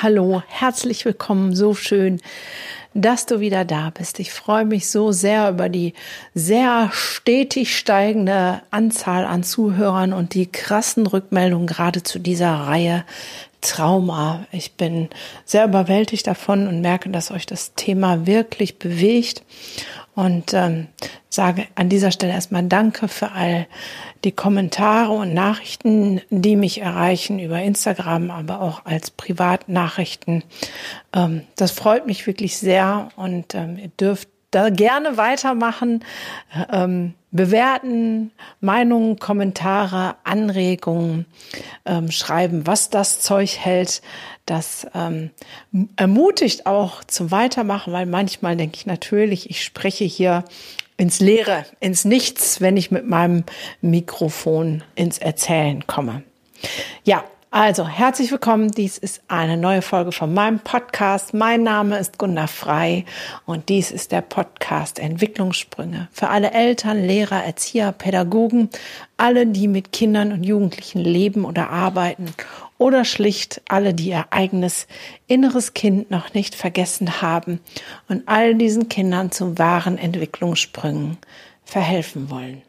Hallo, herzlich willkommen, so schön, dass du wieder da bist. Ich freue mich so sehr über die sehr stetig steigende Anzahl an Zuhörern und die krassen Rückmeldungen gerade zu dieser Reihe Trauma. Ich bin sehr überwältigt davon und merke, dass euch das Thema wirklich bewegt und ähm, sage an dieser Stelle erstmal Danke für all die Kommentare und Nachrichten, die mich erreichen über Instagram, aber auch als Privatnachrichten. Ähm, das freut mich wirklich sehr und ähm, ihr dürft da gerne weitermachen, ähm, bewerten, Meinungen, Kommentare, Anregungen ähm, schreiben, was das Zeug hält. Das ähm, ermutigt auch zum Weitermachen, weil manchmal denke ich natürlich, ich spreche hier ins Leere, ins Nichts, wenn ich mit meinem Mikrofon ins Erzählen komme. Ja, also, herzlich willkommen. Dies ist eine neue Folge von meinem Podcast. Mein Name ist Gunda Frei und dies ist der Podcast Entwicklungssprünge für alle Eltern, Lehrer, Erzieher, Pädagogen, alle, die mit Kindern und Jugendlichen leben oder arbeiten oder schlicht alle, die ihr eigenes inneres Kind noch nicht vergessen haben und all diesen Kindern zu wahren Entwicklungssprüngen verhelfen wollen.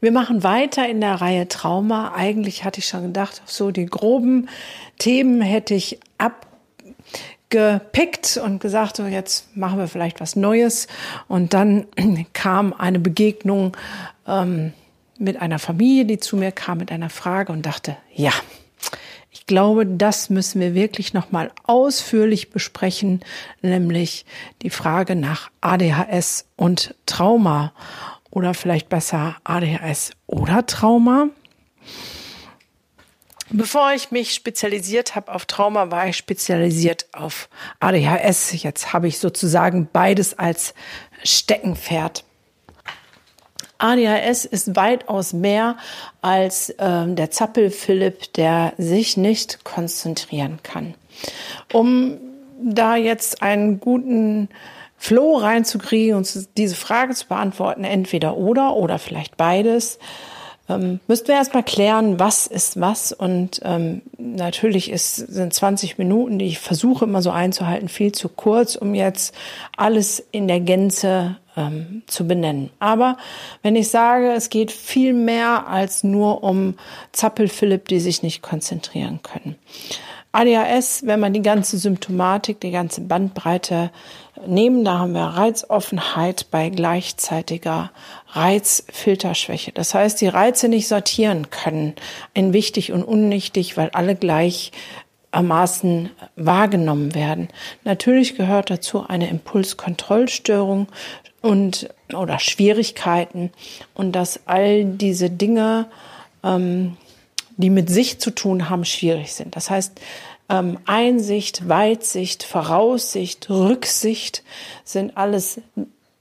Wir machen weiter in der Reihe Trauma. Eigentlich hatte ich schon gedacht, so die groben Themen hätte ich abgepickt und gesagt, so jetzt machen wir vielleicht was Neues. Und dann kam eine Begegnung ähm, mit einer Familie, die zu mir kam mit einer Frage und dachte, ja, ich glaube, das müssen wir wirklich nochmal ausführlich besprechen, nämlich die Frage nach ADHS und Trauma oder vielleicht besser ADHS oder Trauma. Bevor ich mich spezialisiert habe auf Trauma, war ich spezialisiert auf ADHS. Jetzt habe ich sozusagen beides als Steckenpferd. ADHS ist weitaus mehr als ähm, der Zappel-Philipp, der sich nicht konzentrieren kann. Um da jetzt einen guten Flow reinzukriegen und diese Frage zu beantworten, entweder oder oder vielleicht beides, ähm, müssten wir erstmal klären, was ist was. Und ähm, natürlich ist, sind 20 Minuten, die ich versuche immer so einzuhalten, viel zu kurz, um jetzt alles in der Gänze ähm, zu benennen. Aber wenn ich sage, es geht viel mehr als nur um Zappel-Philipp, die sich nicht konzentrieren können. ADHS, wenn man die ganze Symptomatik, die ganze Bandbreite nehmen, da haben wir Reizoffenheit bei gleichzeitiger Reizfilterschwäche. Das heißt, die Reize nicht sortieren können in wichtig und unnichtig, weil alle gleichermaßen wahrgenommen werden. Natürlich gehört dazu eine Impulskontrollstörung und oder Schwierigkeiten und dass all diese Dinge ähm, die mit sich zu tun haben, schwierig sind. Das heißt, ähm, Einsicht, Weitsicht, Voraussicht, Rücksicht sind alles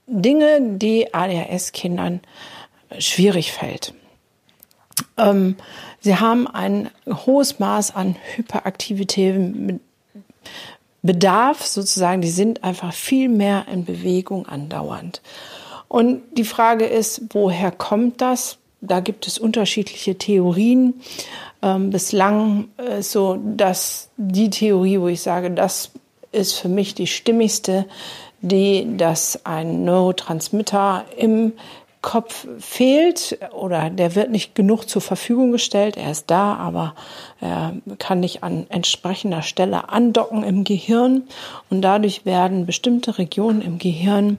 Dinge, die ADHS-Kindern schwierig fällt. Ähm, sie haben ein hohes Maß an Hyperaktivität, Bedarf sozusagen, die sind einfach viel mehr in Bewegung andauernd. Und die Frage ist, woher kommt das? Da gibt es unterschiedliche Theorien. Ähm, bislang äh, so, dass die Theorie, wo ich sage, das ist für mich die stimmigste, die, dass ein Neurotransmitter im Kopf fehlt oder der wird nicht genug zur Verfügung gestellt. Er ist da, aber er kann nicht an entsprechender Stelle andocken im Gehirn und dadurch werden bestimmte Regionen im Gehirn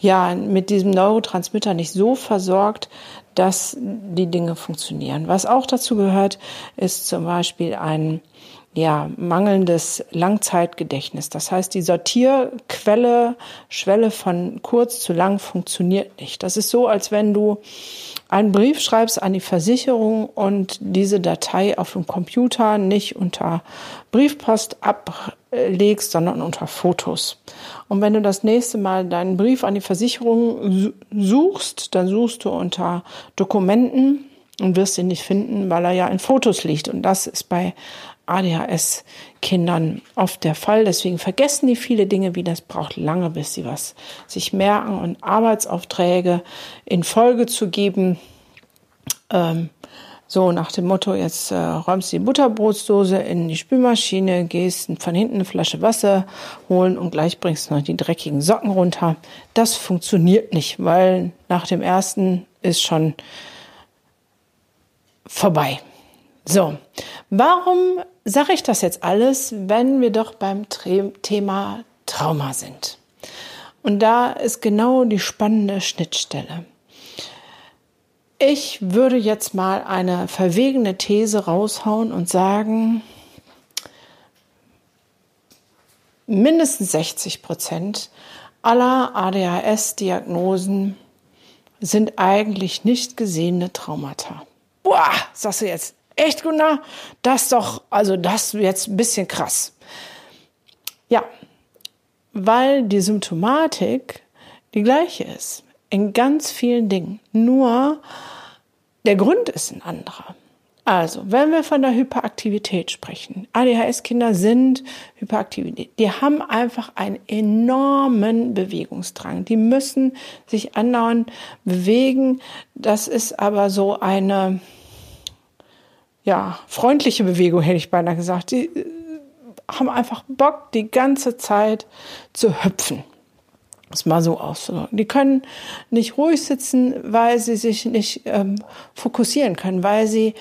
ja mit diesem Neurotransmitter nicht so versorgt, dass die Dinge funktionieren. Was auch dazu gehört, ist zum Beispiel ein ja, mangelndes Langzeitgedächtnis. Das heißt, die Sortierquelle, Schwelle von kurz zu lang funktioniert nicht. Das ist so, als wenn du einen Brief schreibst an die Versicherung und diese Datei auf dem Computer nicht unter Briefpost ablegst, sondern unter Fotos. Und wenn du das nächste Mal deinen Brief an die Versicherung suchst, dann suchst du unter Dokumenten und wirst ihn nicht finden, weil er ja in Fotos liegt. Und das ist bei ADHS-Kindern oft der Fall. Deswegen vergessen die viele Dinge wie das braucht lange, bis sie was sich merken und Arbeitsaufträge in Folge zu geben. ähm, so nach dem Motto, jetzt äh, räumst du die Butterbrotsdose in die Spülmaschine, gehst von hinten eine Flasche Wasser holen und gleich bringst du noch die dreckigen Socken runter. Das funktioniert nicht, weil nach dem ersten ist schon vorbei. So, warum sage ich das jetzt alles, wenn wir doch beim Thema Trauma sind? Und da ist genau die spannende Schnittstelle. Ich würde jetzt mal eine verwegene These raushauen und sagen, mindestens 60 Prozent aller ADHS-Diagnosen sind eigentlich nicht gesehene Traumata. Boah, sagst du jetzt, echt, Gunnar? Das doch, also das jetzt ein bisschen krass. Ja, weil die Symptomatik die gleiche ist in ganz vielen Dingen. Nur der Grund ist ein anderer. Also, wenn wir von der Hyperaktivität sprechen, ADHS-Kinder sind Hyperaktivität. Die haben einfach einen enormen Bewegungsdrang. Die müssen sich andauernd bewegen. Das ist aber so eine, ja, freundliche Bewegung, hätte ich beinahe gesagt. Die äh, haben einfach Bock, die ganze Zeit zu hüpfen es mal so auszudrücken. Die können nicht ruhig sitzen, weil sie sich nicht ähm, fokussieren können, weil sie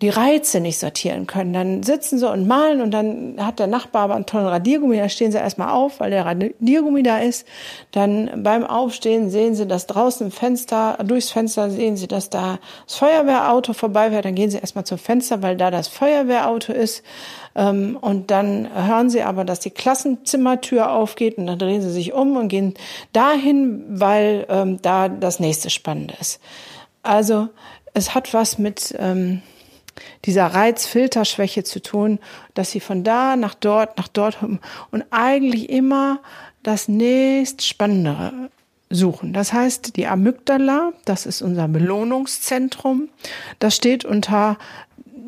die Reize nicht sortieren können. Dann sitzen sie und malen und dann hat der Nachbar aber einen tollen Radiergummi, da stehen sie erstmal auf, weil der Radiergummi da ist. Dann beim Aufstehen sehen sie, dass draußen im Fenster, durchs Fenster sehen sie, dass da das Feuerwehrauto vorbei fährt. Dann gehen sie erstmal zum Fenster, weil da das Feuerwehrauto ist. Ähm, und dann hören sie aber, dass die Klassenzimmertür aufgeht und dann drehen sie sich um und gehen dahin, weil ähm, da das nächste Spannende ist. Also es hat was mit ähm, dieser Reizfilterschwäche zu tun, dass sie von da nach dort, nach dort und eigentlich immer das nächst Spannendere suchen. Das heißt, die Amygdala, das ist unser Belohnungszentrum, das steht unter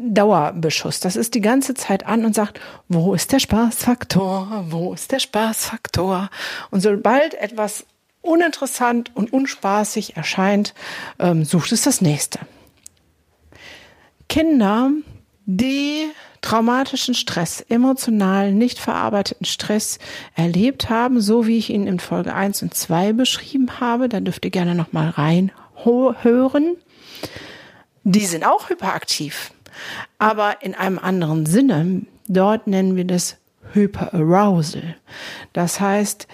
Dauerbeschuss. Das ist die ganze Zeit an und sagt, wo ist der Spaßfaktor? Wo ist der Spaßfaktor? Und sobald etwas uninteressant und unspaßig erscheint, ähm, sucht es das nächste. Kinder, die traumatischen Stress, emotional nicht verarbeiteten Stress erlebt haben, so wie ich ihn in Folge 1 und 2 beschrieben habe, da dürft ihr gerne nochmal reinhören. Die sind auch hyperaktiv, aber in einem anderen Sinne. Dort nennen wir das Hyperarousal. Das heißt,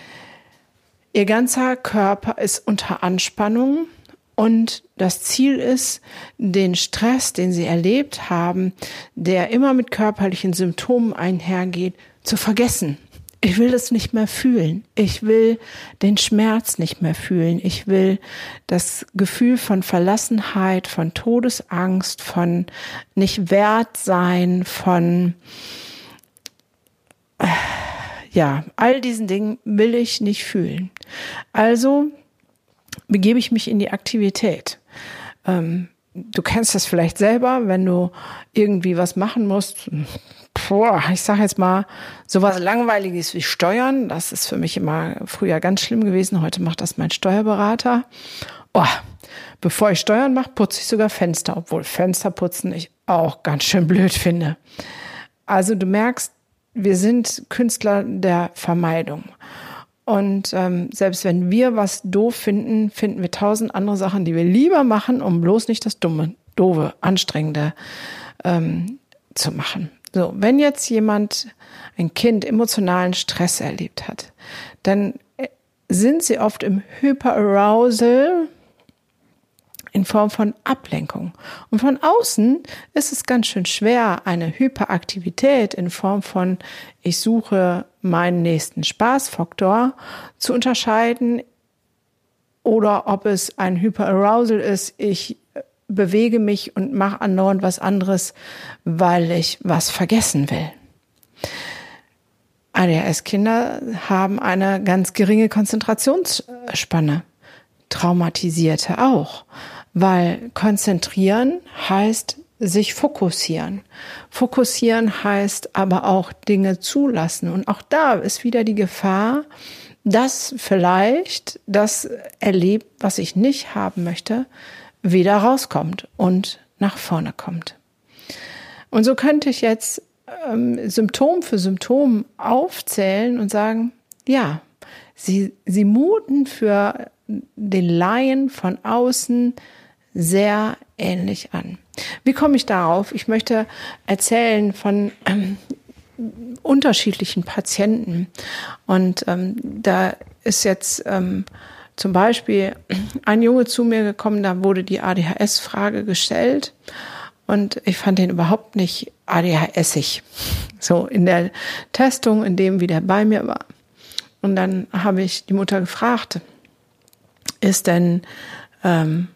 ihr ganzer Körper ist unter Anspannung und das Ziel ist, den Stress, den sie erlebt haben, der immer mit körperlichen Symptomen einhergeht, zu vergessen. Ich will es nicht mehr fühlen. Ich will den Schmerz nicht mehr fühlen. Ich will das Gefühl von Verlassenheit, von Todesangst, von nicht wert sein, von, ja, all diesen Dingen will ich nicht fühlen. Also begebe ich mich in die Aktivität. Ähm, du kennst das vielleicht selber, wenn du irgendwie was machen musst. Boah, ich sage jetzt mal, sowas Langweiliges wie Steuern, das ist für mich immer früher ganz schlimm gewesen. Heute macht das mein Steuerberater. Oh, bevor ich Steuern mache, putze ich sogar Fenster, obwohl Fensterputzen ich auch ganz schön blöd finde. Also du merkst, wir sind Künstler der Vermeidung. Und ähm, selbst wenn wir was doof finden, finden wir tausend andere Sachen, die wir lieber machen, um bloß nicht das Dumme, Doofe, Anstrengende ähm, zu machen. So, wenn jetzt jemand, ein Kind, emotionalen Stress erlebt hat, dann äh, sind sie oft im Hyperarousal, in Form von Ablenkung. Und von außen ist es ganz schön schwer, eine Hyperaktivität in Form von ich suche meinen nächsten Spaßfaktor zu unterscheiden oder ob es ein Hyperarousal ist, ich bewege mich und mache andauernd was anderes, weil ich was vergessen will. ADHS-Kinder haben eine ganz geringe Konzentrationsspanne. Traumatisierte auch. Weil konzentrieren heißt sich fokussieren. Fokussieren heißt aber auch Dinge zulassen. Und auch da ist wieder die Gefahr, dass vielleicht das erlebt, was ich nicht haben möchte, wieder rauskommt und nach vorne kommt. Und so könnte ich jetzt ähm, Symptom für Symptom aufzählen und sagen, ja, sie, sie muten für den Laien von außen sehr ähnlich an. Wie komme ich darauf? Ich möchte erzählen von ähm, unterschiedlichen Patienten. Und ähm, da ist jetzt ähm, zum Beispiel ein Junge zu mir gekommen, da wurde die ADHS-Frage gestellt. Und ich fand den überhaupt nicht ADHSig. So in der Testung, in dem, wie der bei mir war. Und dann habe ich die Mutter gefragt, ist denn ähm,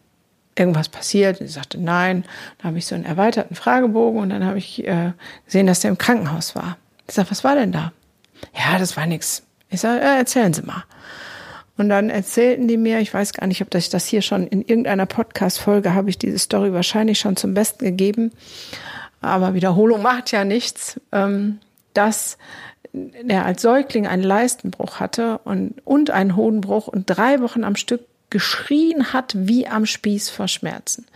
irgendwas passiert? Sie sagte nein. Dann habe ich so einen erweiterten Fragebogen und dann habe ich äh, gesehen, dass der im Krankenhaus war. Ich sage, was war denn da? Ja, das war nichts. Ich sage, äh, erzählen Sie mal. Und dann erzählten die mir, ich weiß gar nicht, ob ich das hier schon in irgendeiner Podcast-Folge habe ich diese Story wahrscheinlich schon zum Besten gegeben. Aber Wiederholung macht ja nichts, ähm, dass er als Säugling einen Leistenbruch hatte und, und einen Hodenbruch und drei Wochen am Stück geschrien hat wie am Spieß vor Schmerzen.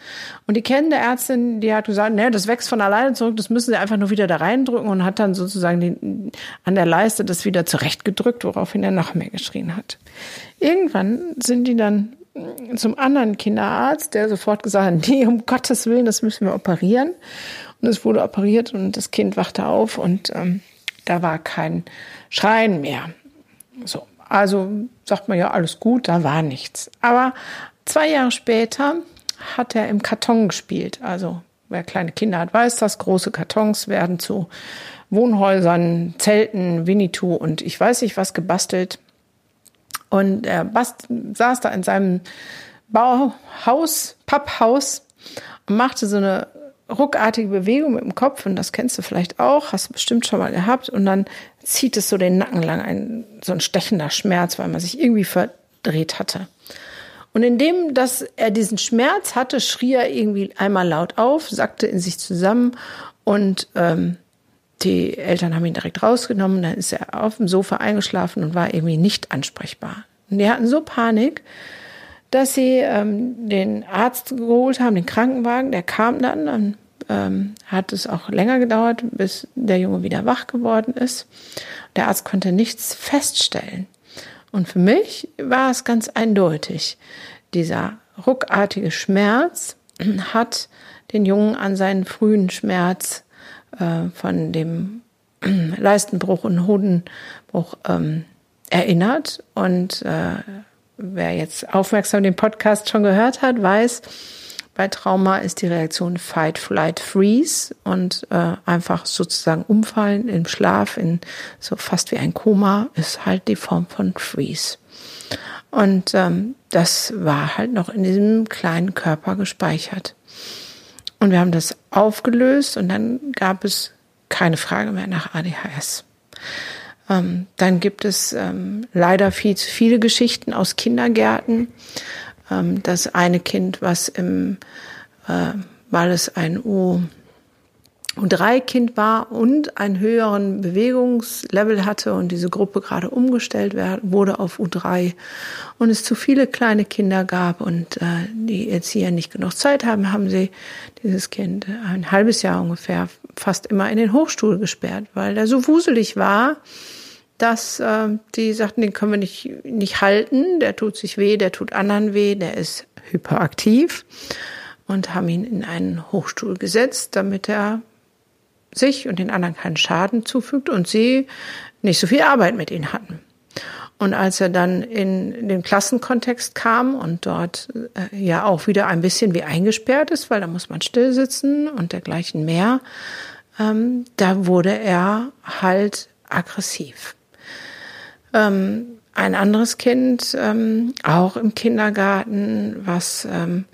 Und die kennende Ärztin, die hat gesagt, ne, das wächst von alleine zurück, das müssen sie einfach nur wieder da reindrücken und hat dann sozusagen den, an der Leiste das wieder zurechtgedrückt, woraufhin er noch mehr geschrien hat. Irgendwann sind die dann zum anderen Kinderarzt, der sofort gesagt hat, nee, um Gottes Willen, das müssen wir operieren. Und es wurde operiert und das Kind wachte auf und ähm, da war kein Schreien mehr. So, also sagt man ja, alles gut, da war nichts. Aber zwei Jahre später hat er im Karton gespielt. Also wer kleine Kinder hat, weiß das. Große Kartons werden zu Wohnhäusern, Zelten, Winnetou und ich weiß nicht was gebastelt. Und er bast saß da in seinem Bauhaus, Papphaus und machte so eine ruckartige Bewegung mit dem Kopf und das kennst du vielleicht auch, hast du bestimmt schon mal gehabt und dann zieht es so den Nacken lang, ein, so ein stechender Schmerz, weil man sich irgendwie verdreht hatte. Und indem, dass er diesen Schmerz hatte, schrie er irgendwie einmal laut auf, sackte in sich zusammen und ähm, die Eltern haben ihn direkt rausgenommen. Dann ist er auf dem Sofa eingeschlafen und war irgendwie nicht ansprechbar. Und die hatten so Panik, dass sie ähm, den Arzt geholt haben, den Krankenwagen. Der kam dann, dann ähm, hat es auch länger gedauert, bis der Junge wieder wach geworden ist. Der Arzt konnte nichts feststellen. Und für mich war es ganz eindeutig. Dieser ruckartige Schmerz hat den Jungen an seinen frühen Schmerz äh, von dem Leistenbruch und Hodenbruch ähm, erinnert. Und äh, wer jetzt aufmerksam den Podcast schon gehört hat, weiß, bei Trauma ist die Reaktion Fight, Flight, Freeze und äh, einfach sozusagen umfallen im Schlaf, in so fast wie ein Koma, ist halt die Form von Freeze. Und ähm, das war halt noch in diesem kleinen Körper gespeichert. Und wir haben das aufgelöst und dann gab es keine Frage mehr nach ADHS. Ähm, dann gibt es ähm, leider viel zu viele Geschichten aus Kindergärten. Ähm, das eine Kind, was im, äh, weil es ein U U3-Kind war und einen höheren Bewegungslevel hatte und diese Gruppe gerade umgestellt wurde auf U3 und es zu viele kleine Kinder gab und äh, die Erzieher nicht genug Zeit haben, haben sie dieses Kind ein halbes Jahr ungefähr fast immer in den Hochstuhl gesperrt, weil der so wuselig war, dass äh, die sagten, den können wir nicht, nicht halten, der tut sich weh, der tut anderen weh, der ist hyperaktiv und haben ihn in einen Hochstuhl gesetzt, damit er sich und den anderen keinen Schaden zufügt und sie nicht so viel Arbeit mit ihm hatten. Und als er dann in den Klassenkontext kam und dort äh, ja auch wieder ein bisschen wie eingesperrt ist, weil da muss man still sitzen und dergleichen mehr, ähm, da wurde er halt aggressiv. Ähm, ein anderes Kind, ähm, auch im Kindergarten, was ähm,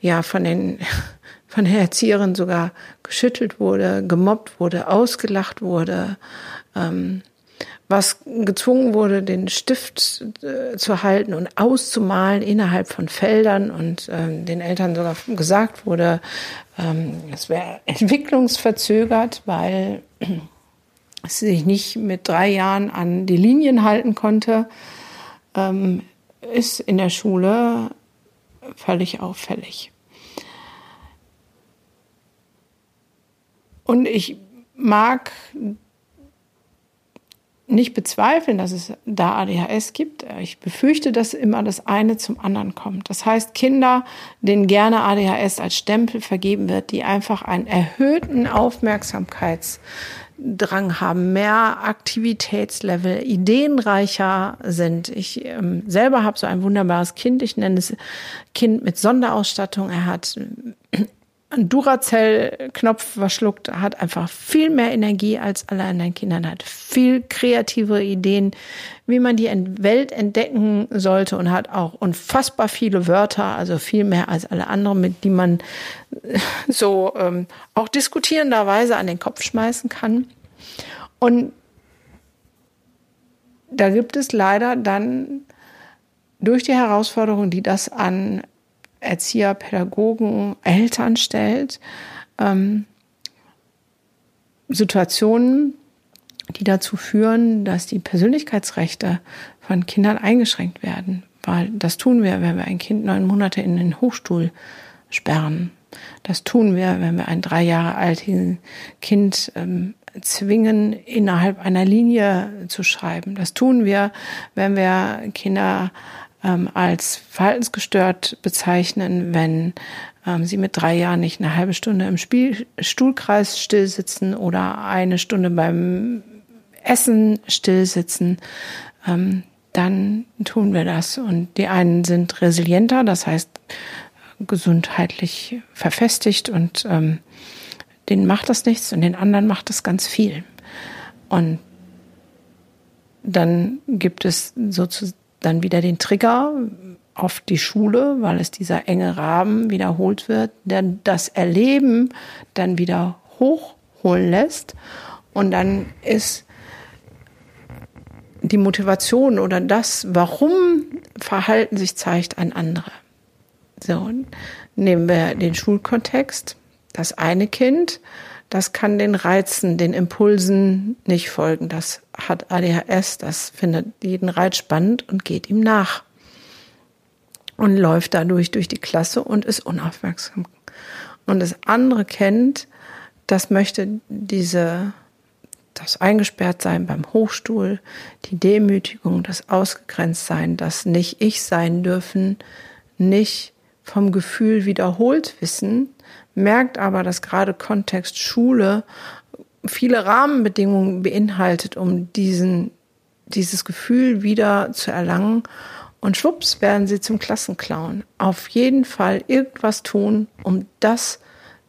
ja von den von der Erzieherin sogar geschüttelt wurde, gemobbt wurde, ausgelacht wurde, ähm, was gezwungen wurde, den Stift äh, zu halten und auszumalen innerhalb von Feldern und ähm, den Eltern sogar gesagt wurde, ähm, es wäre entwicklungsverzögert, weil sich nicht mit drei Jahren an die Linien halten konnte, ähm, ist in der Schule völlig auffällig. Und ich mag nicht bezweifeln, dass es da ADHS gibt. Ich befürchte, dass immer das eine zum anderen kommt. Das heißt, Kinder, denen gerne ADHS als Stempel vergeben wird, die einfach einen erhöhten Aufmerksamkeitsdrang haben, mehr Aktivitätslevel, ideenreicher sind. Ich ähm, selber habe so ein wunderbares Kind. Ich nenne es Kind mit Sonderausstattung. Er hat ein Duracell-Knopf verschluckt, hat einfach viel mehr Energie als alle anderen Kinder, hat viel kreativere Ideen, wie man die Welt entdecken sollte und hat auch unfassbar viele Wörter, also viel mehr als alle anderen, mit die man so ähm, auch diskutierenderweise an den Kopf schmeißen kann. Und da gibt es leider dann durch die Herausforderung, die das an Erzieher, Pädagogen, Eltern stellt. Ähm, Situationen, die dazu führen, dass die Persönlichkeitsrechte von Kindern eingeschränkt werden. Weil das tun wir, wenn wir ein Kind neun Monate in den Hochstuhl sperren. Das tun wir, wenn wir ein drei Jahre altes Kind ähm, zwingen, innerhalb einer Linie zu schreiben. Das tun wir, wenn wir Kinder ähm, als verhaltensgestört bezeichnen, wenn ähm, sie mit drei Jahren nicht eine halbe Stunde im Spiel Stuhlkreis stillsitzen oder eine Stunde beim Essen stillsitzen. Ähm, dann tun wir das. Und die einen sind resilienter, das heißt gesundheitlich verfestigt und ähm, denen macht das nichts und den anderen macht das ganz viel. Und dann gibt es sozusagen dann wieder den Trigger auf die Schule, weil es dieser enge Rahmen wiederholt wird, der das Erleben dann wieder hochholen lässt. Und dann ist die Motivation oder das, warum Verhalten sich zeigt, ein anderer. So, nehmen wir den Schulkontext. Das eine Kind das kann den Reizen, den Impulsen nicht folgen. Das hat ADHS, das findet jeden Reiz spannend und geht ihm nach. Und läuft dadurch durch die Klasse und ist unaufmerksam. Und das andere kennt, das möchte diese, das eingesperrt sein beim Hochstuhl, die Demütigung, das ausgegrenzt sein, das nicht ich sein dürfen, nicht vom Gefühl wiederholt wissen, merkt aber, dass gerade Kontext Schule viele Rahmenbedingungen beinhaltet, um diesen, dieses Gefühl wieder zu erlangen. Und schwupps werden sie zum Klassenclown. Auf jeden Fall irgendwas tun, um das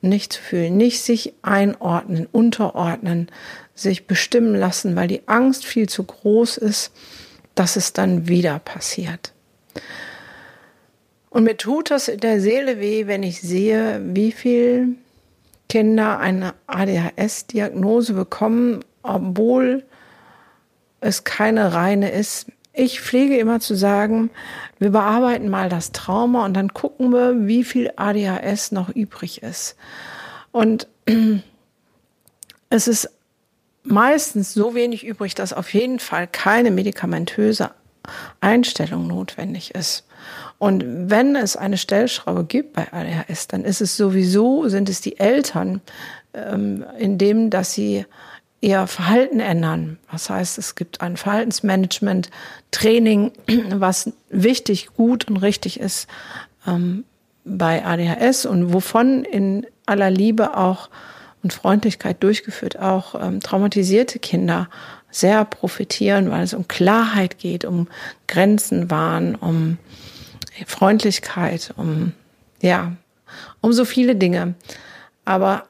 nicht zu fühlen, nicht sich einordnen, unterordnen, sich bestimmen lassen, weil die Angst viel zu groß ist, dass es dann wieder passiert. Und mir tut das in der Seele weh, wenn ich sehe, wie viel Kinder eine ADHS-Diagnose bekommen, obwohl es keine reine ist. Ich pflege immer zu sagen, wir bearbeiten mal das Trauma und dann gucken wir, wie viel ADHS noch übrig ist. Und es ist meistens so wenig übrig, dass auf jeden Fall keine medikamentöse Einstellung notwendig ist. Und wenn es eine Stellschraube gibt bei ADHS, dann ist es sowieso, sind es die Eltern, ähm, in dem, dass sie ihr Verhalten ändern. Das heißt, es gibt ein Verhaltensmanagement, Training, was wichtig, gut und richtig ist ähm, bei ADHS und wovon in aller Liebe auch und Freundlichkeit durchgeführt auch ähm, traumatisierte Kinder sehr profitieren, weil es um Klarheit geht, um Grenzen wahren, um Freundlichkeit, um, ja, um so viele Dinge. Aber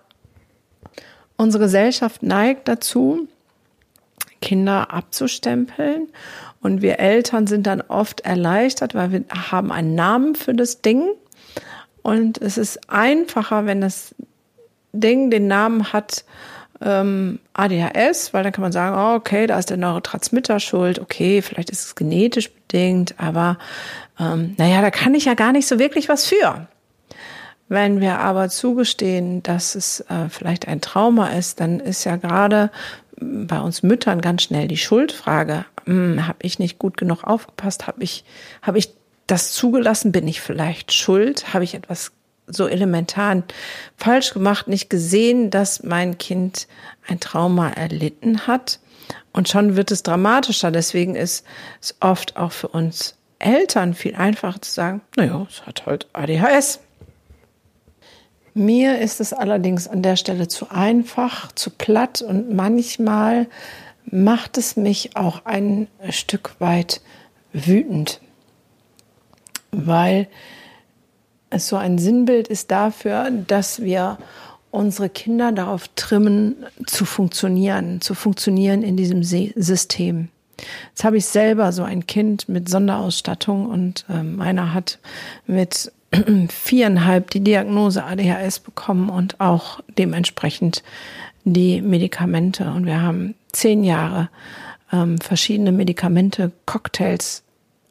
unsere Gesellschaft neigt dazu, Kinder abzustempeln. Und wir Eltern sind dann oft erleichtert, weil wir haben einen Namen für das Ding. Und es ist einfacher, wenn das Ding den Namen hat ähm, ADHS, weil dann kann man sagen, oh, okay, da ist der Neurotransmitter schuld. Okay, vielleicht ist es genetisch bedingt, aber ähm, naja, da kann ich ja gar nicht so wirklich was für. Wenn wir aber zugestehen, dass es äh, vielleicht ein Trauma ist, dann ist ja gerade bei uns Müttern ganz schnell die Schuldfrage, hm, habe ich nicht gut genug aufgepasst, habe ich, hab ich das zugelassen, bin ich vielleicht schuld, habe ich etwas so elementar falsch gemacht, nicht gesehen, dass mein Kind ein Trauma erlitten hat. Und schon wird es dramatischer. Deswegen ist es oft auch für uns Eltern viel einfacher zu sagen, naja, es hat halt ADHS. Mir ist es allerdings an der Stelle zu einfach, zu platt und manchmal macht es mich auch ein Stück weit wütend, weil es so ein Sinnbild ist dafür, dass wir unsere Kinder darauf trimmen, zu funktionieren, zu funktionieren in diesem System. Jetzt habe ich selber so ein Kind mit Sonderausstattung und äh, meiner hat mit viereinhalb die Diagnose ADHS bekommen und auch dementsprechend die Medikamente. Und wir haben zehn Jahre ähm, verschiedene Medikamente, Cocktails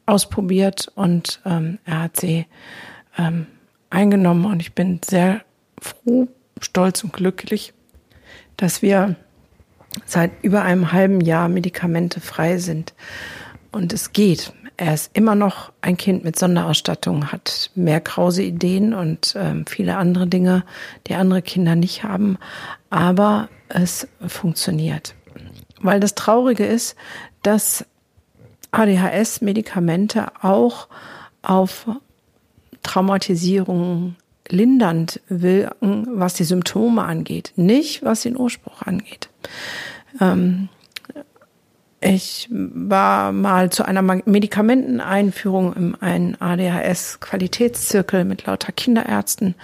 ausprobiert und ähm, er hat sie ähm, eingenommen und ich bin sehr froh, stolz und glücklich, dass wir seit über einem halben Jahr Medikamente frei sind. Und es geht. Er ist immer noch ein Kind mit Sonderausstattung, hat mehr krause Ideen und ähm, viele andere Dinge, die andere Kinder nicht haben. Aber es funktioniert. Weil das Traurige ist, dass ADHS-Medikamente auch auf Traumatisierungen lindernd wirken, was die Symptome angeht, nicht was den Ursprung angeht. Ähm, ich war mal zu einer Medikamenteneinführung in einen ADHS-Qualitätszirkel mit lauter Kinderärzten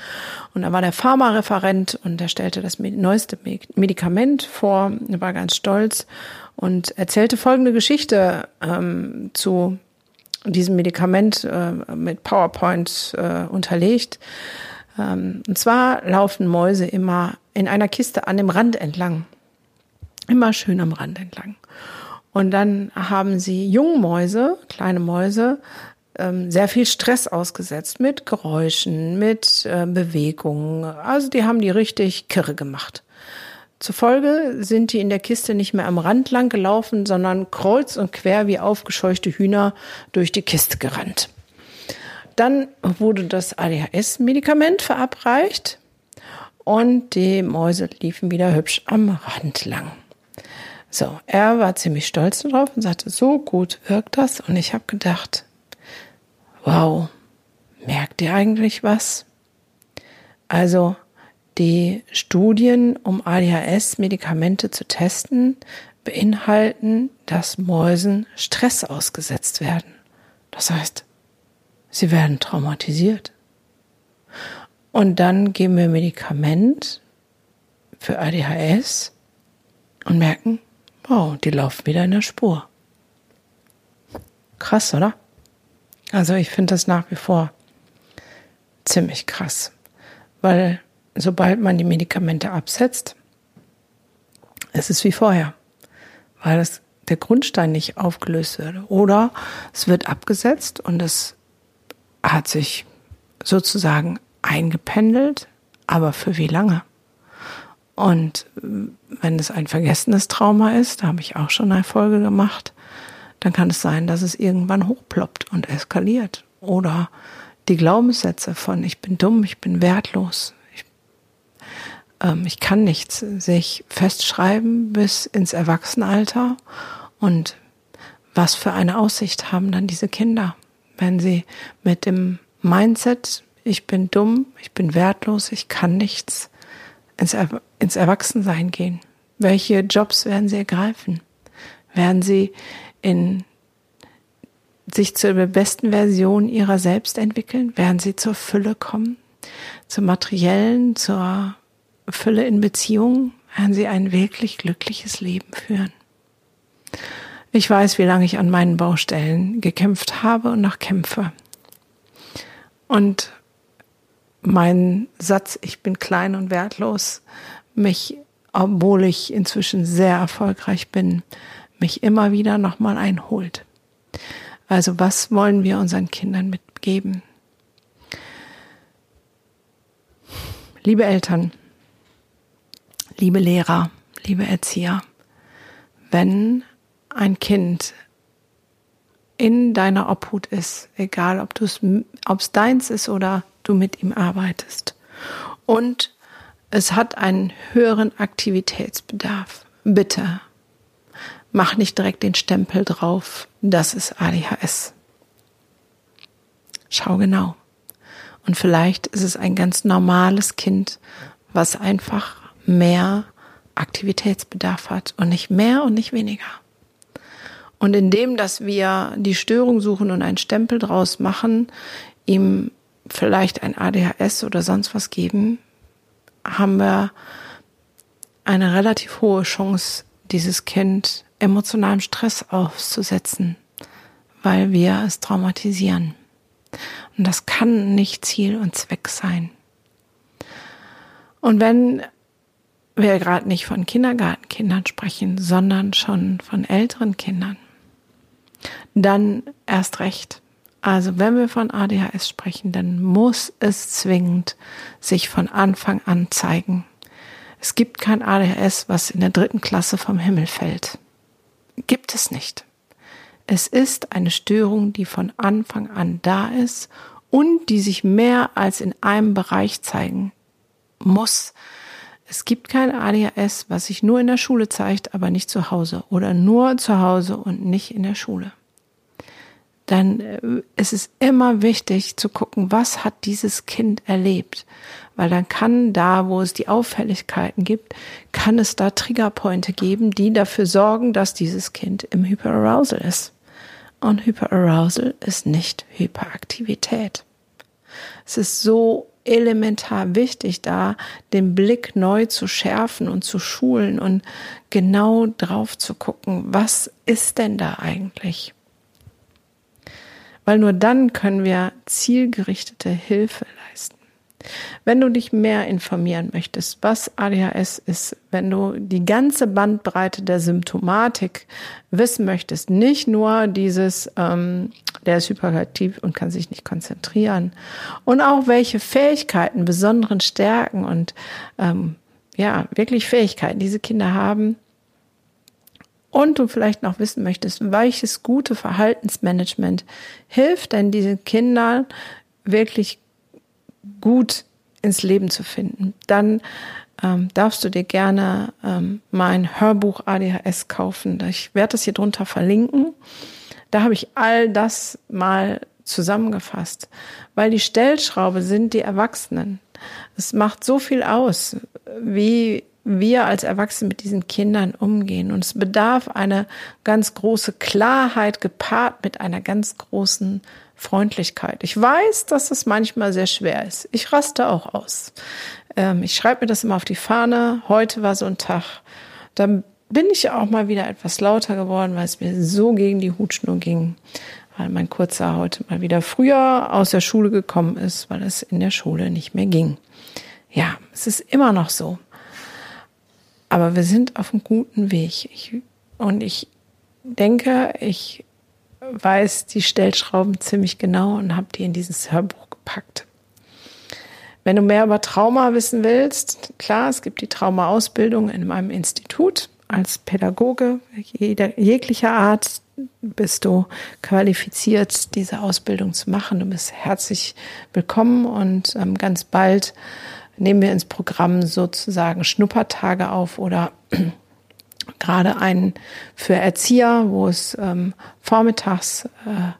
und da war der Pharmareferent und der stellte das neueste Medikament vor, war ganz stolz und erzählte folgende Geschichte ähm, zu diesem Medikament äh, mit PowerPoint äh, unterlegt. Ähm, und zwar laufen Mäuse immer in einer Kiste an dem Rand entlang. Immer schön am Rand entlang. Und dann haben sie Jungmäuse, kleine Mäuse, ähm, sehr viel Stress ausgesetzt mit Geräuschen, mit äh, Bewegungen. Also die haben die richtig kirre gemacht. Zufolge sind die in der Kiste nicht mehr am Rand lang gelaufen, sondern kreuz und quer wie aufgescheuchte Hühner durch die Kiste gerannt. Dann wurde das ADHS-Medikament verabreicht und die Mäuse liefen wieder hübsch am Rand lang. So, er war ziemlich stolz darauf und sagte, so gut wirkt das. Und ich habe gedacht, wow, merkt ihr eigentlich was? Also die Studien, um ADHS-Medikamente zu testen, beinhalten, dass Mäusen Stress ausgesetzt werden. Das heißt, sie werden traumatisiert. Und dann geben wir Medikament für ADHS und merken, wow, die laufen wieder in der Spur. Krass, oder? Also ich finde das nach wie vor ziemlich krass, weil sobald man die Medikamente absetzt, ist es wie vorher, weil es der Grundstein nicht aufgelöst wird. Oder es wird abgesetzt und es hat sich sozusagen eingependelt, aber für wie lange? Und wenn es ein vergessenes Trauma ist, da habe ich auch schon eine Folge gemacht, dann kann es sein, dass es irgendwann hochploppt und eskaliert. Oder die Glaubenssätze von ich bin dumm, ich bin wertlos, ähm, ich kann nichts, sich festschreiben bis ins Erwachsenenalter. Und was für eine Aussicht haben dann diese Kinder, wenn sie mit dem Mindset, ich bin dumm, ich bin wertlos, ich kann nichts, ins, er ins Erwachsensein gehen? Welche Jobs werden sie ergreifen? Werden sie in sich zur besten Version ihrer selbst entwickeln? Werden sie zur Fülle kommen? Zur materiellen, zur Fülle in Beziehungen, werden sie ein wirklich glückliches Leben führen. Ich weiß, wie lange ich an meinen Baustellen gekämpft habe und noch kämpfe. Und mein Satz, ich bin klein und wertlos, mich, obwohl ich inzwischen sehr erfolgreich bin, mich immer wieder nochmal einholt. Also was wollen wir unseren Kindern mitgeben? Liebe Eltern, liebe Lehrer, liebe Erzieher, wenn ein Kind in deiner Obhut ist, egal ob es deins ist oder du mit ihm arbeitest. Und es hat einen höheren Aktivitätsbedarf. Bitte mach nicht direkt den Stempel drauf, das ist ADHS. Schau genau. Und vielleicht ist es ein ganz normales Kind, was einfach mehr Aktivitätsbedarf hat und nicht mehr und nicht weniger. Und indem, dass wir die Störung suchen und einen Stempel draus machen, ihm vielleicht ein ADHS oder sonst was geben, haben wir eine relativ hohe Chance, dieses Kind emotionalem Stress auszusetzen, weil wir es traumatisieren. Und das kann nicht Ziel und Zweck sein. Und wenn wir gerade nicht von Kindergartenkindern sprechen, sondern schon von älteren Kindern, dann erst recht. Also wenn wir von ADHS sprechen, dann muss es zwingend sich von Anfang an zeigen. Es gibt kein ADHS, was in der dritten Klasse vom Himmel fällt. Gibt es nicht. Es ist eine Störung, die von Anfang an da ist und die sich mehr als in einem Bereich zeigen muss. Es gibt kein ADHS, was sich nur in der Schule zeigt, aber nicht zu Hause oder nur zu Hause und nicht in der Schule. Dann äh, ist es immer wichtig zu gucken, was hat dieses Kind erlebt, weil dann kann da, wo es die Auffälligkeiten gibt, kann es da Triggerpointe geben, die dafür sorgen, dass dieses Kind im Hyperarousal ist. Und Hyperarousal ist nicht Hyperaktivität. Es ist so elementar wichtig, da den Blick neu zu schärfen und zu schulen und genau drauf zu gucken, was ist denn da eigentlich? Weil nur dann können wir zielgerichtete Hilfe leisten. Wenn du dich mehr informieren möchtest, was ADHS ist, wenn du die ganze Bandbreite der Symptomatik wissen möchtest, nicht nur dieses, ähm, der ist hyperaktiv und kann sich nicht konzentrieren, und auch welche Fähigkeiten, besonderen Stärken und ähm, ja, wirklich Fähigkeiten diese Kinder haben, und du vielleicht noch wissen möchtest, welches gute Verhaltensmanagement hilft denn diesen Kindern wirklich gut ins Leben zu finden, dann ähm, darfst du dir gerne ähm, mein Hörbuch ADHS kaufen. Ich werde das hier drunter verlinken. Da habe ich all das mal zusammengefasst, weil die Stellschraube sind die Erwachsenen. Es macht so viel aus, wie wir als Erwachsene mit diesen Kindern umgehen. Und es bedarf eine ganz große Klarheit gepaart mit einer ganz großen Freundlichkeit. Ich weiß, dass es manchmal sehr schwer ist. Ich raste auch aus. Ähm, ich schreibe mir das immer auf die Fahne. Heute war so ein Tag. Da bin ich auch mal wieder etwas lauter geworden, weil es mir so gegen die Hutschnur ging. Weil mein Kurzer heute mal wieder früher aus der Schule gekommen ist, weil es in der Schule nicht mehr ging. Ja, es ist immer noch so. Aber wir sind auf einem guten Weg. Ich, und ich denke, ich weiß die Stellschrauben ziemlich genau und habe die in dieses Hörbuch gepackt. Wenn du mehr über Trauma wissen willst, klar, es gibt die Traumaausbildung in meinem Institut als Pädagoge jeder, jeglicher Art bist du qualifiziert, diese Ausbildung zu machen. Du bist herzlich willkommen und ähm, ganz bald nehmen wir ins Programm sozusagen Schnuppertage auf oder gerade einen für Erzieher, wo es ähm, vormittags äh,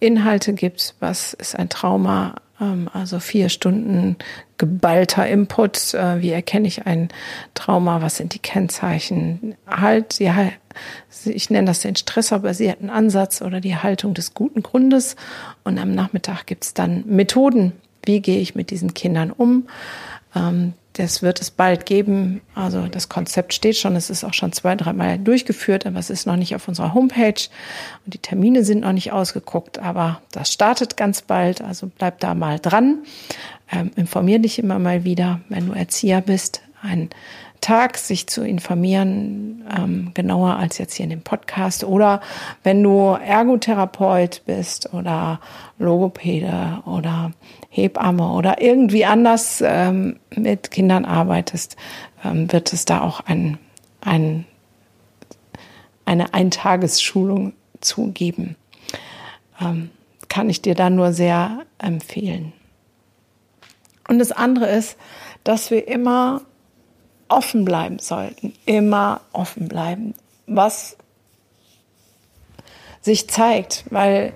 Inhalte gibt. Was ist ein Trauma? Ähm, also vier Stunden geballter Input. Äh, wie erkenne ich ein Trauma? Was sind die Kennzeichen? Halt, ja, ich nenne das den stressbasierten Ansatz oder die Haltung des guten Grundes. Und am Nachmittag gibt es dann Methoden. Wie gehe ich mit diesen Kindern um? Ähm, das wird es bald geben. Also das Konzept steht schon. Es ist auch schon zwei, dreimal durchgeführt, aber es ist noch nicht auf unserer Homepage und die Termine sind noch nicht ausgeguckt. Aber das startet ganz bald. Also bleib da mal dran. Ähm, informier dich immer mal wieder, wenn du Erzieher bist. Ein Tag, sich zu informieren, ähm, genauer als jetzt hier in dem Podcast. Oder wenn du Ergotherapeut bist oder Logopäde oder Hebamme oder irgendwie anders ähm, mit Kindern arbeitest, ähm, wird es da auch ein, ein, eine Eintagesschulung zu geben. ähm, kann ich dir da nur sehr empfehlen. Und das andere ist, dass wir immer offen bleiben sollten, immer offen bleiben, was sich zeigt, weil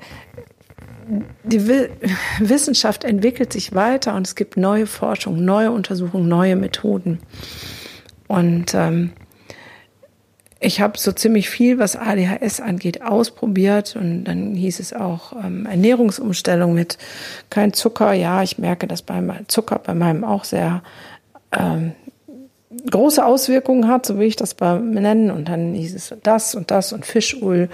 die Wissenschaft entwickelt sich weiter und es gibt neue Forschung, neue Untersuchungen, neue Methoden. Und ähm, ich habe so ziemlich viel, was ADHS angeht, ausprobiert und dann hieß es auch ähm, Ernährungsumstellung mit kein Zucker. Ja, ich merke, dass beim Zucker bei meinem auch sehr ähm, große Auswirkungen hat, so will ich das bei nennen. Und dann hieß es das und das und Fischöl.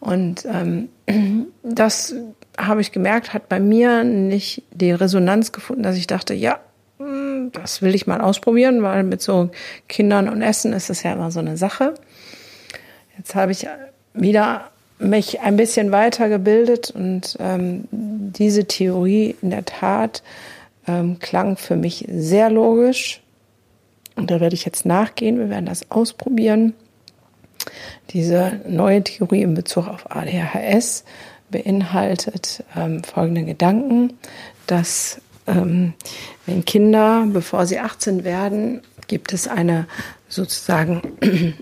Und ähm, das habe ich gemerkt, hat bei mir nicht die Resonanz gefunden, dass ich dachte, ja, hm, das will ich mal ausprobieren, weil mit so Kindern und Essen ist es ja immer so eine Sache. Jetzt habe ich wieder mich ein bisschen weitergebildet und ähm, diese Theorie in der Tat ähm, klang für mich sehr logisch. Und da werde ich jetzt nachgehen. Wir werden das ausprobieren. Diese neue Theorie in Bezug auf ADHS beinhaltet ähm, folgende Gedanken, dass ähm, wenn Kinder, bevor sie 18 werden, gibt es eine sozusagen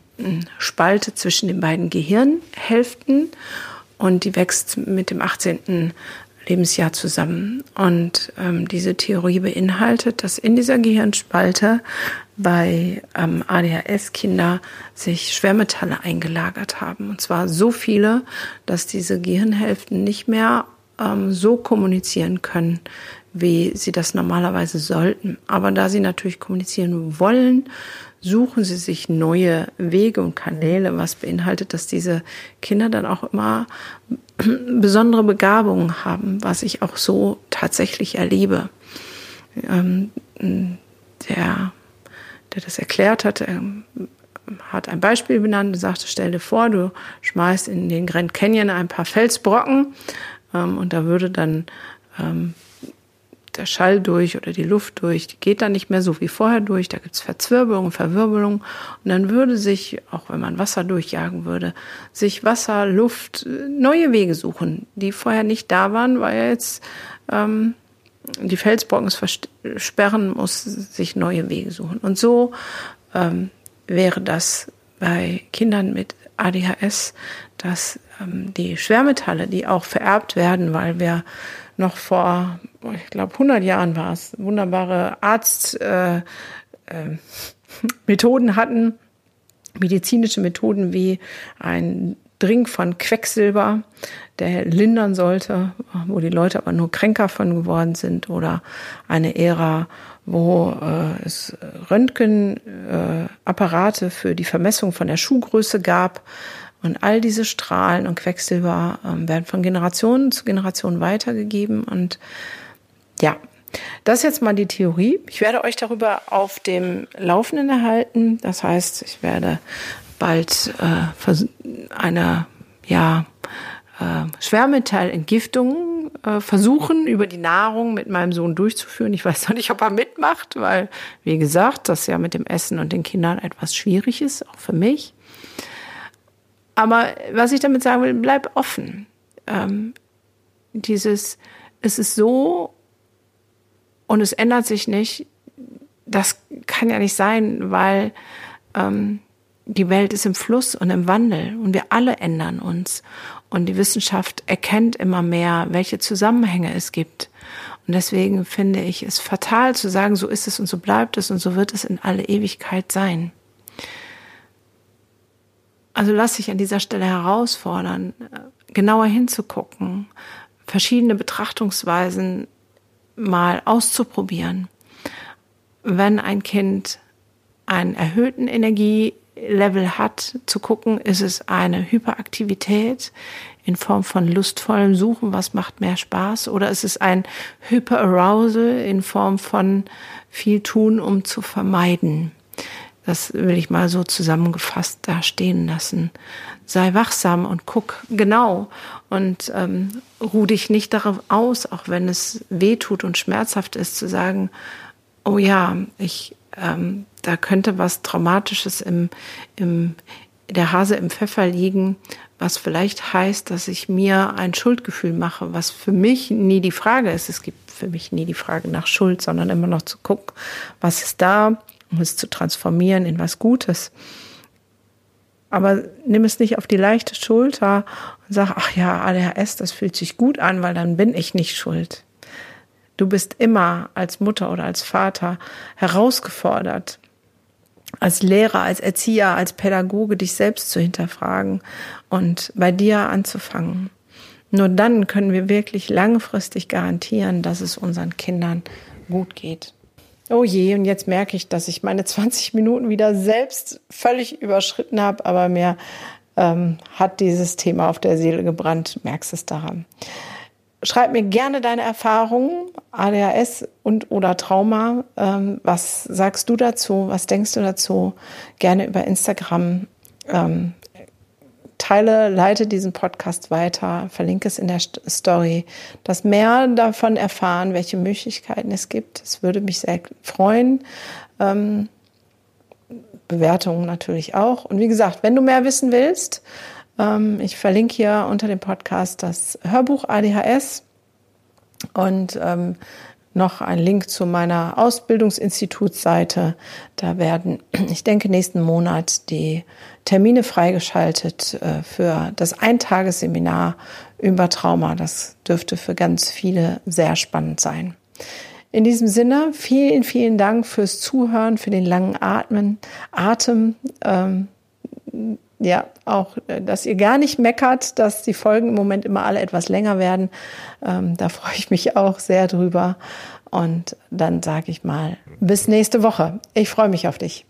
Spalte zwischen den beiden Gehirnhälften und die wächst mit dem 18. Lebensjahr zusammen. Und ähm, diese Theorie beinhaltet, dass in dieser Gehirnspalte bei ähm, ADHS-Kinder sich Schwermetalle eingelagert haben. Und zwar so viele, dass diese Gehirnhälften nicht mehr ähm, so kommunizieren können, wie sie das normalerweise sollten. Aber da sie natürlich kommunizieren wollen, suchen sie sich neue Wege und Kanäle, was beinhaltet, dass diese Kinder dann auch immer besondere Begabungen haben, was ich auch so tatsächlich erlebe. Ähm, der, der das erklärt hat, hat ein Beispiel benannt und sagte, stell dir vor, du schmeißt in den Grand Canyon ein paar Felsbrocken ähm, und da würde dann ähm, der Schall durch oder die Luft durch, die geht dann nicht mehr so wie vorher durch, da gibt's Verzwirbelung, Verwirbelung und dann würde sich, auch wenn man Wasser durchjagen würde, sich Wasser, Luft, neue Wege suchen, die vorher nicht da waren, weil jetzt ähm, die Felsbrocken versperren muss, sich neue Wege suchen. Und so ähm, wäre das bei Kindern mit ADHS, dass ähm, die Schwermetalle, die auch vererbt werden, weil wir noch vor, ich glaube, 100 Jahren war es, wunderbare Arztmethoden äh, äh, hatten, medizinische Methoden wie ein Drink von Quecksilber, der lindern sollte, wo die Leute aber nur kränker von geworden sind, oder eine Ära, wo äh, es Röntgenapparate äh, für die Vermessung von der Schuhgröße gab, und all diese Strahlen und Quecksilber ähm, werden von Generation zu Generation weitergegeben. Und ja, das ist jetzt mal die Theorie. Ich werde euch darüber auf dem Laufenden erhalten. Das heißt, ich werde bald äh, eine ja, äh, Schwermetallentgiftung äh, versuchen, über die Nahrung mit meinem Sohn durchzuführen. Ich weiß noch nicht, ob er mitmacht, weil, wie gesagt, das ja mit dem Essen und den Kindern etwas schwierig ist, auch für mich. Aber was ich damit sagen will, bleib offen. Ähm, dieses, es ist so und es ändert sich nicht, das kann ja nicht sein, weil ähm, die Welt ist im Fluss und im Wandel und wir alle ändern uns. Und die Wissenschaft erkennt immer mehr, welche Zusammenhänge es gibt. Und deswegen finde ich es fatal zu sagen, so ist es und so bleibt es und so wird es in alle Ewigkeit sein. Also lass dich an dieser Stelle herausfordern, genauer hinzugucken, verschiedene Betrachtungsweisen mal auszuprobieren. Wenn ein Kind einen erhöhten Energielevel hat, zu gucken, ist es eine Hyperaktivität in Form von lustvollem Suchen, was macht mehr Spaß, oder ist es ein Hyperarousal in Form von viel tun, um zu vermeiden. Das will ich mal so zusammengefasst da stehen lassen. Sei wachsam und guck genau und ähm, ruh dich nicht darauf aus, auch wenn es weh tut und schmerzhaft ist, zu sagen, oh ja, ich, ähm, da könnte was Traumatisches im, im der Hase im Pfeffer liegen, was vielleicht heißt, dass ich mir ein Schuldgefühl mache, was für mich nie die Frage ist. Es gibt für mich nie die Frage nach Schuld, sondern immer noch zu gucken, was ist da, um es zu transformieren in was Gutes. Aber nimm es nicht auf die leichte Schulter und sag, ach ja, ADHS, das fühlt sich gut an, weil dann bin ich nicht schuld. Du bist immer als Mutter oder als Vater herausgefordert, als Lehrer, als Erzieher, als Pädagoge dich selbst zu hinterfragen und bei dir anzufangen. Nur dann können wir wirklich langfristig garantieren, dass es unseren Kindern gut geht. Oh je, und jetzt merke ich, dass ich meine 20 Minuten wieder selbst völlig überschritten habe, aber mir ähm, hat dieses Thema auf der Seele gebrannt, merkst es daran. Schreib mir gerne deine Erfahrungen, ADHS und oder Trauma. Ähm, was sagst du dazu? Was denkst du dazu? Gerne über Instagram. Ähm, teile, leite diesen Podcast weiter, verlinke es in der Story, dass mehr davon erfahren, welche Möglichkeiten es gibt. Es würde mich sehr freuen. Ähm, Bewertungen natürlich auch. Und wie gesagt, wenn du mehr wissen willst, ich verlinke hier unter dem Podcast das Hörbuch ADHS und ähm, noch ein Link zu meiner Ausbildungsinstitutsseite. Da werden, ich denke, nächsten Monat die Termine freigeschaltet äh, für das Eintagesseminar über Trauma. Das dürfte für ganz viele sehr spannend sein. In diesem Sinne, vielen, vielen Dank fürs Zuhören, für den langen Atmen, Atem. Ähm, ja, auch, äh, dass ihr gar nicht meckert, dass die Folgen im Moment immer alle etwas länger werden. Ähm, da freue ich mich auch sehr drüber. Und dann sage ich mal, bis nächste Woche. Ich freue mich auf dich.